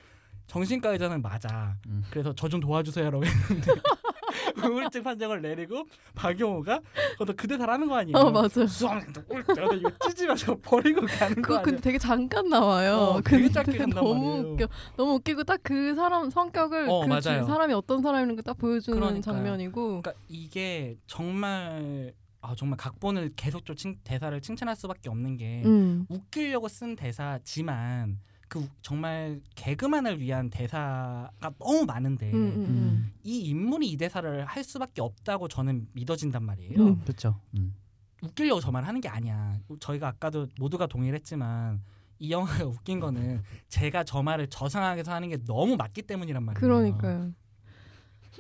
정신과 의사는 맞아. 음. 그래서 저 좀 도와주세요라고 했는데 우울증 판정을 내리고 박용호가 그것도 그대 잘하는 거 아니에요? 어 맞아. 수험 우울증 이거 찢으면서 버리고 가는 거 그거? 근데 되게 잠깐 나와요. 어, 되게 짧게 간단 너무 말이에요. 웃겨. 너무 웃기고 딱 그 사람 성격을 어, 그 맞아요. 사람이 어떤 사람인 걸딱 보여주는 그러니까요. 장면이고. 그러니까 이게 정말 아 정말 각본을 계속 좀 칭, 대사를 칭찬할 수밖에 없는 게 음. 웃기려고 쓴 대사지만 그 우- 정말 개그만을 위한 대사가 너무 많은데 음, 음, 음. 이 인물이 이 대사를 할 수밖에 없다고 저는 믿어진단 말이에요. 음. 그렇죠. 음. 웃기려고 저말 하는 게 아니야. 저희가 아까도 모두가 동의를 했지만 이 영화가 웃긴 거는 제가 저 말을 저 상황에서 하는 게 너무 맞기 때문이란 말이에요. 그러니까요.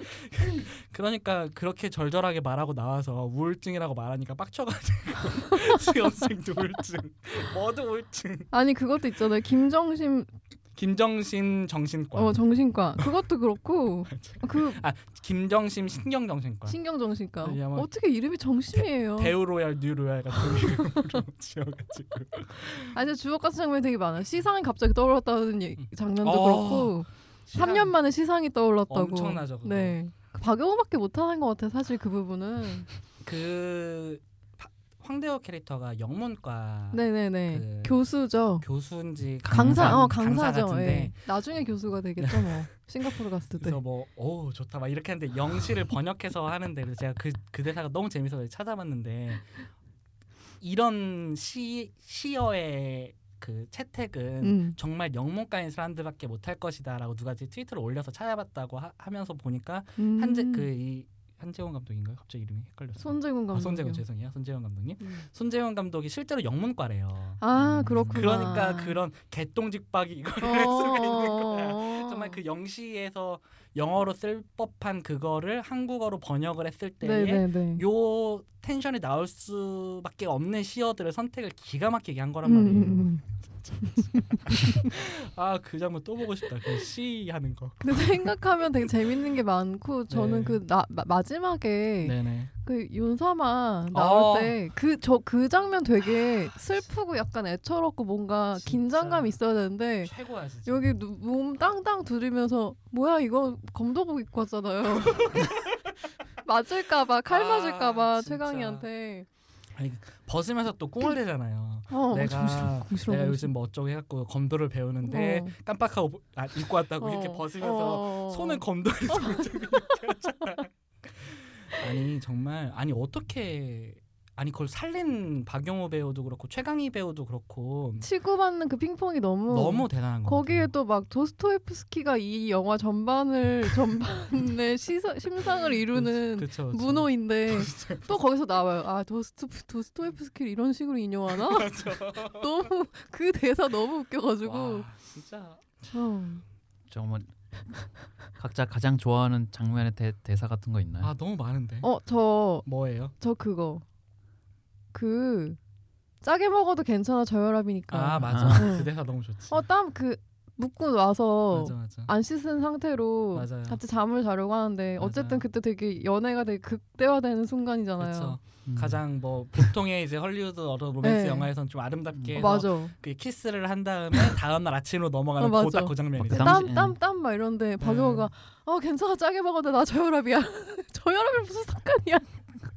그러니까 그렇게 절절하게 말하고 나와서 우울증이라고 말하니까 빡쳐가지고 수험생도 우울증, 뭐도 우울증. 아니 그것도 있잖아요. 김정심 김정신 정신과, 어 정신과. 그것도 그렇고 그 김정심 신경정신과, 신경정신과. 아마 어떻게 이름이 정심이에요. 대우로얄 뉴로얄 같은 이름으로 지어가지고. 아니 주옥 같은 장면이 되게 많아요. 시상이 갑자기 떠올랐다는 얘기- 장면도 어, 그렇고 3년 만에 시상이 떠올랐다고. 엄청나죠, 그거. 네. 박영호밖에 못하는 것 같아 사실 그 부분은. 그 파- 황대호 캐릭터가 영문과 네네네. 그 교수죠. 교수인지 강사, 강사, 어 강사 강사죠. 같은데 예. 나중에 교수가 되겠죠 뭐. 싱가포르 갔을 때. 그래서 뭐오 좋다 막 이렇게 하는데 영시를 번역해서 하는데 그래서 제가 그, 그 대사가 너무 재밌어서 찾아봤는데 이런 시 시어의 그 채택은 음. 정말 영문과인 사람들밖에 못할 것이다라고 누가 이제 트위터를 올려서 찾아봤다고 하, 면서 보니까 음. 한재 그이 한재원 감독인가요? 갑자기 이름이 헷갈렸어. 손재gun 감독. 아, 손재원 죄송해요. 손재원 감독님. 음. 손재원 감독이 실제로 영문과래요. 아 음. 그렇구나. 그러니까 그런 개똥직박이 이걸 어. 할 수가 있는 거야. 정말 그 영시에서 영어로 쓸 법한 그거를 한국어로 번역을 했을 때에 네네네. 요 텐션이 나올 수밖에 없는 시어들을 선택을 기가 막히게 한 거란 음, 말이에요. 음, 음. 아그 장면 또 보고 싶다. 그시 하는 거. 근데 생각하면 되게 재밌는 게 많고 저는 네. 그 나, 마, 마지막에 네네. 그 윤사마 나올 어. 때그 저 그 장면 되게 슬프고 약간 애처롭고 뭔가. 긴장감 있어야 되는데 최고야. 여기 누- 몸 땅땅 두드리면서 뭐야 이거 검도복 입고 왔잖아요. 맞을까봐 칼 아, 맞을까봐. 최강이한테 아니, 벗으면서 또 꿍을 대잖아요. 어 내가 정신없- 정신없- 내가 요즘 뭐 어쩌고 해갖고 검도를 배우는데 어. 깜빡하고 보- 아, 입고 왔다고 이렇게 어. 벗으면서 어. 손을 이렇게 하잖아. 아니 정말 아니 어떻게 아니 그걸 살린 박영호 배우도 그렇고 최강희 배우도 그렇고 치고받는 그 핑퐁이 너무 너무 대단한 거 거기에 또 막 도스토옙스키가 이 영화 전반을 전반의 시사, 심상을 이루는 그쵸, 그쵸. 문호인데 또 거기서 나와요. 아 도스토 도스토옙스키를 이런 식으로 인용하나? 너무 그 대사 너무 웃겨가지고. 와, 진짜 어. 정말 각자 가장 좋아하는 장면의 대, 대사 같은 거 있나요? 아 너무 많은데 어저 저 뭐예요? 그거 그 짜게 먹어도 괜찮아 저혈압이니까. 아 맞아 응. 그 대사 너무 좋지. 어땀그 묻고 나서 맞아 맞아. 안 씻은 상태로 맞아요. 같이 잠을 자려고 하는데 어쨌든 맞아요. 그때 되게 연애가 되게 극대화되는 순간이잖아요. 음. 가장 뭐 보통의 이제 헐리우드 어떤 로맨스 네. 영화에선 좀 아름답게 어, 해서 맞아. 그 키스를 한 다음에 다음 날 아침으로 넘어가는 어. 그딱 그 장면이죠. 그 당시- 땀땀땀 막 이런데 박영호가 어 괜찮아 짜게 먹어도 나 저혈압이야. 저혈압이 무슨 상관이야?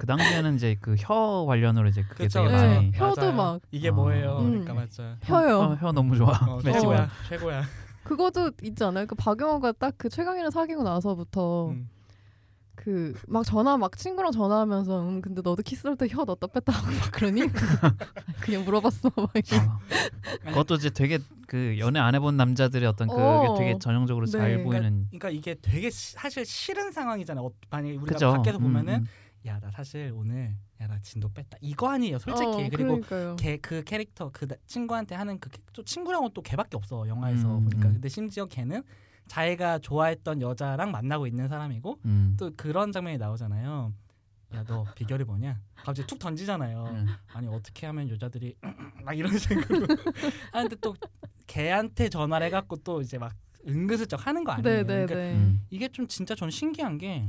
그 당시에는 이제 그 혀 관련으로 이제 그게 그쵸, 되게 그쵸. 많이 네. 혀도 맞아요. 막. 이게 어. 뭐예요? 음. 그러니까 맞죠. 혀요. 혀, 혀 너무 좋아. 어, 매치가. 최고야, 최고야. 그것도 있지 않아요? 그 박영호가 딱 그 최강이랑 사귀고 나서부터 음. 그막 전화 막 친구랑 전화하면서 음 근데 너도 키스할 때 혀 넣었다 뺐다 하고 막 그러니 그냥 물어봤어 막 이렇게. 아, 그것도 이제 되게 그 연애 안 해본 남자들의 어떤 그게 어. 되게 전형적으로 잘 네. 보이는 그러니까 이게 되게 시- 사실 싫은 상황이잖아요. 어, 만약에 우리가 그죠. 밖에서 음, 보면은 음. 야 나 사실 오늘 야 나 진도 뺐다 이거 아니에요 솔직히 어, 그리고. 걔 그 캐릭터 그 나- 친구한테 하는 그 또 친구랑은 또 걔밖에 없어 영화에서 음, 보니까 음. 근데 심지어 걔는 자기가 좋아했던 여자랑 만나고 있는 사람이고 음. 또 그런 장면이 나오잖아요. 야 너 비결이 뭐냐? 갑자기 툭 던지잖아요. 음. 아니 어떻게 하면 여자들이 막 이런 식으로 하는데 또 걔한테 전화를 해갖고 또 이제 막 은근슬쩍 하는 거 아니에요? 네네네. 그러니까 음. 이게 좀 진짜 전 신기한 게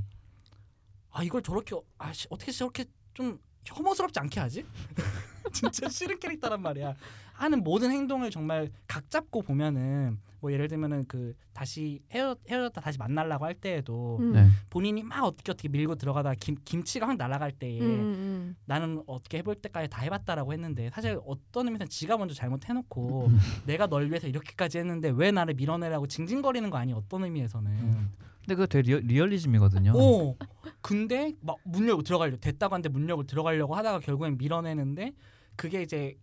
아 이걸 저렇게 아 씨, 어떻게 저렇게 좀 혐오스럽지 않게 하지? 진짜 싫은 캐릭터란 말이야. 하는 모든 행동을 정말 각 잡고 보면은 뭐 예를 들면은 그 다시 헤어 헤어졌다 다시 만나려고 할 때에도 음. 네. 본인이 막 어떻게 어떻게 밀고 들어가다 김 김치가 확 날아갈 때에 음, 음, 나는 어떻게 해볼 때까지 다 해봤다라고 했는데 사실 어떤 의미에서는 지가 먼저 잘못해놓고 음. 내가 널 위해서 이렇게까지 했는데 왜 나를 밀어내라고 징징거리는 거 아니 어떤 의미에서는 음. 근데 그거 되게 리얼, 리얼리즘이거든요. 오 근데 막 문 열고 들어가려 됐다고 하는데 문 열고 들어가려고 하다가 결국엔 밀어내는데 그게 이제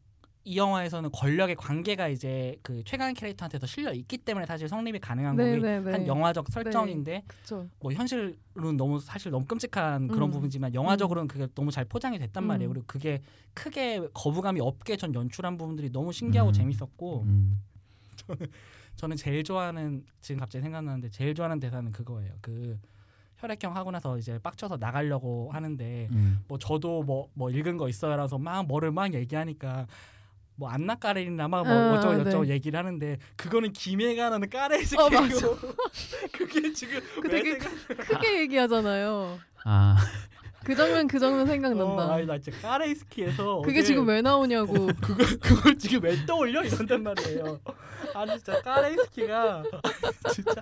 이 영화에서는 권력의 관계가 이제 그 최강 캐릭터한테 더 실려 있기 때문에 사실 성립이 가능한 거기 네네네. 한 영화적 설정인데 그쵸. 뭐 현실로는 너무 사실 너무 끔찍한 그런 음. 부분이지만 영화적으로는 그게 너무 잘 포장이 됐단 말이에요. 음. 그리고 그게 크게 거부감이 없게 전 연출한 부분들이 너무 신기하고 음. 재밌었고 음. 저는 제일 좋아하는 지금 갑자기 생각나는데 제일 좋아하는 대사는 그거예요. 그 혈액형 하고 나서 이제 빡쳐서 나가려고 하는데 음. 뭐 저도 뭐뭐 읽은 거 있어요라서 막 뭐를 막 얘기하니까 뭐 안나 까레리나 막 뭐 아, 어쩌고 저쩌고 네. 얘기를 하는데 그거는 김해가 나는 까레스 어, 어, 맞아. 그게 지금 그왜 되게 생각- 크게 얘기하잖아요. 아 그 장면 그 장면 생각난다. 어, 아니 나 진짜 까레이스키에서 그게 어제 지금 왜 나오냐고. 그걸 그걸 지금 왜 떠올려 이런단 말이에요. 아니 진짜 까레이스키가 진짜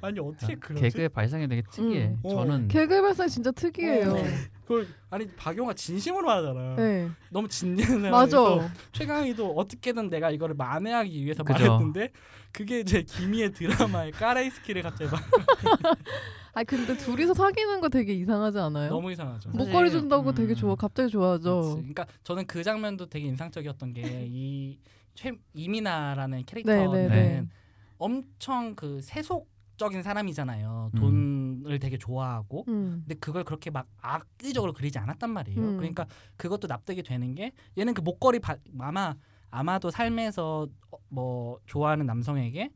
아니 어떻게 그러지? 개그의 발상이 되게 특이해. 음. 어. 저는 개그 발상 진짜 특이해요. 어. 그걸 아니 박용화 진심으로 말하잖아. 네. 너무 진지한 맞아. 최강희도 어떻게든 내가 이거를 만회하기 위해서 그죠. 말했는데 그게 이제 김희의 드라마의 까레이스키를 갑자기 막 아 근데 둘이서 사귀는 거 되게 이상하지 않아요? 너무 이상하죠. 뭐- 목걸이 준다고 음. 되게 좋아. 갑자기 좋아하죠. 그치. 그러니까 저는 그 장면도 되게 인상적이었던 게 이 최 이민아라는 캐릭터는 네, 네, 네. 엄청 그 세속적인 사람이잖아요. 음. 돈을 되게 좋아하고. 음. 근데 그걸 그렇게 막 악의적으로 그리지 않았단 말이에요. 음. 그러니까 그것도 납득이 되는 게 얘는 그 목걸이 바, 아마 아마도 삶에서 어, 뭐 좋아하는 남성에게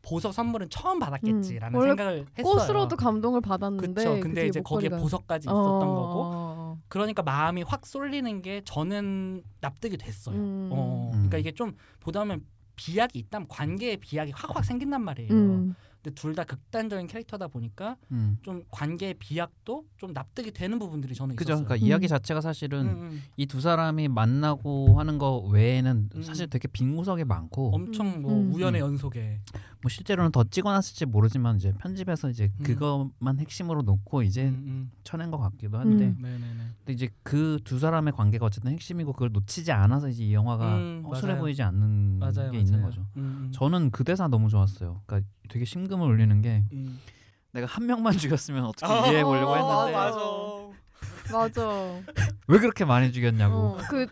보석 선물은 처음 받았겠지라는 음. 원래 생각을 했어요. 꽃으로도 감동을 받았는데 그쵸. 근데 이제 거기에 목걸이가- 보석까지 있었던 어, 거고. 어, 그러니까 마음이 확 쏠리는 게 저는 납득이 됐어요. 음. 어, 음. 그러니까 이게 좀 보다 보면 비약이 있다면 관계에 비약이 확확 생긴단 말이에요. 음. 근데 둘 다 극단적인 캐릭터다 보니까 음. 좀 관계의 비약도 좀 납득이 되는 부분들이 저는 그죠. 있었어요. 그러니까 음. 이야기 자체가 사실은 음, 음. 이두 사람이 만나고 하는 거 외에는 음. 사실 되게 빈 구석이 많고 엄청 뭐 음. 우연의 음. 연속에 뭐 실제로는 더 찍어놨을지 모르지만 이제 편집에서 이제 음. 그것만 핵심으로 놓고 이제. 쳐낸 것 같기도 한데 음. 네네네. 근데 이제 그 두 사람의 관계가 어쨌든 핵심이고 그걸 놓치지 않아서 이제 이 영화가 음, 허술해 맞아요. 보이지 않는 맞아요, 게 맞아요. 있는 거죠. 저는 그 대사 너무 좋았어요. 그러니까 되게 심금을 울리는 게 음. 내가 한 명만 죽였으면 어떻게 아, 이해해 보려고 했는데 맞아. 맞아. 왜 그렇게 많이 죽였냐고. 어, 그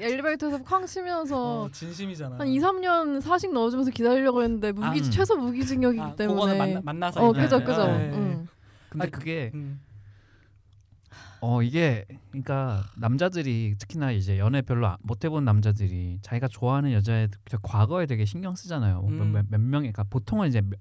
엘리베이터에서 쾅 치면서 어, 진심이잖아. 한 2, 3년 사식 넣어주면서 기다리려고 했는데 무기 아, 음. 최소 무기징역이기 아, 때문에. 그거는 만나, 만나서 어, 그죠, 네, 그죠. 네, 네. 응. 근데 아, 그게 음. 어 이게 그러니까 남자들이 특히나 이제 연애 별로 안- 못 해본 남자들이 자기가 좋아하는 여자의 그 과거에 되게 신경 쓰잖아요. 뭐 음. 몇, 몇 명이 그러니까 보통은 이제 몇-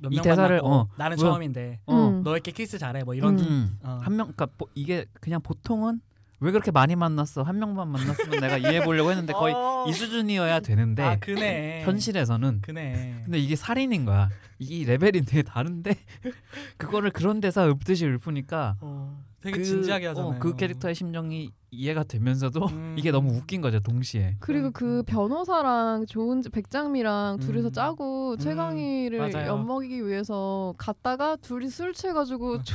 몇이명 대사를, 어, 나는 뭐야? 처음인데 어, 음. 너에게 키스 잘해 뭐 이런 음, 어. 한명 그러니까 보- 이게 그냥 보통은 왜 그렇게 많이 만났어 한 명만 만났으면 내가 이해해 보려고 했는데 거의 어. 이 수준이어야 되는데 아 그네 현실에서는 그네 근데 이게 살인인 거야. 이 레벨이 되게 다른데 그거를 그런 데서 읊듯이 읊으니까 어, 되게 그, 진지하게 하잖아요. 어, 그 캐릭터의 심정이 이해가 되면서도 음. 이게 너무 웃긴 거죠 동시에. 그리고 그 변호사랑 좋은 백장미랑 둘이서 음. 짜고 최강희를 맞아요. 엿먹이기 위해서 갔다가 둘이 술 취해가지고 어. 조,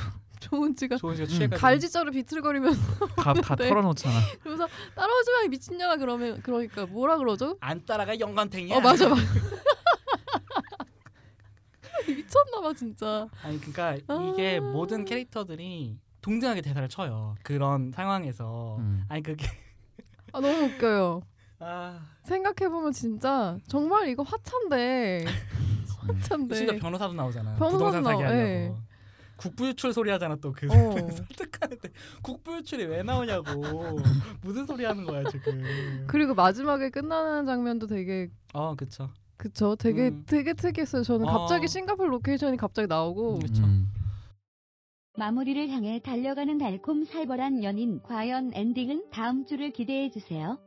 조은지가 조은 씨가 음. 취해가지고 갈지자로 비틀거리면서 다, 다 네. 털어놓잖아. 그러면서 따라오지 마 미친년아 그러면 그러니까 뭐라 그러죠? 안 따라가 영감탱이야. 어 맞아 맞아. 미쳤나봐 진짜. 아니 그러니까 아. 이게 모든 캐릭터들이 동등하게 대사를 쳐요. 그런 상황에서 음. 아니 그게 아 너무 웃겨요. 아 생각해 보면 진짜 정말 이거 화찬데 화찬데. 심지어 변호사도 나오잖아. 변호사도 부동산 사기 나와, 하려고. 예. 국부유출 소리 하잖아 또그 어. 설득하는데 국부유출이 왜 나오냐고 무슨 소리 하는 거야 지금. 그리고 마지막에 끝나는 장면도 되게 어 그쵸. 그쵸. 되게 음. 되게 특이했어요. 저는 어. 갑자기 싱가포르 로케이션이 갑자기 나오고 그쵸. 음. 마무리를 향해 달려가는 달콤 살벌한 연인 과연 엔딩은 다음 주를 기대해 주세요.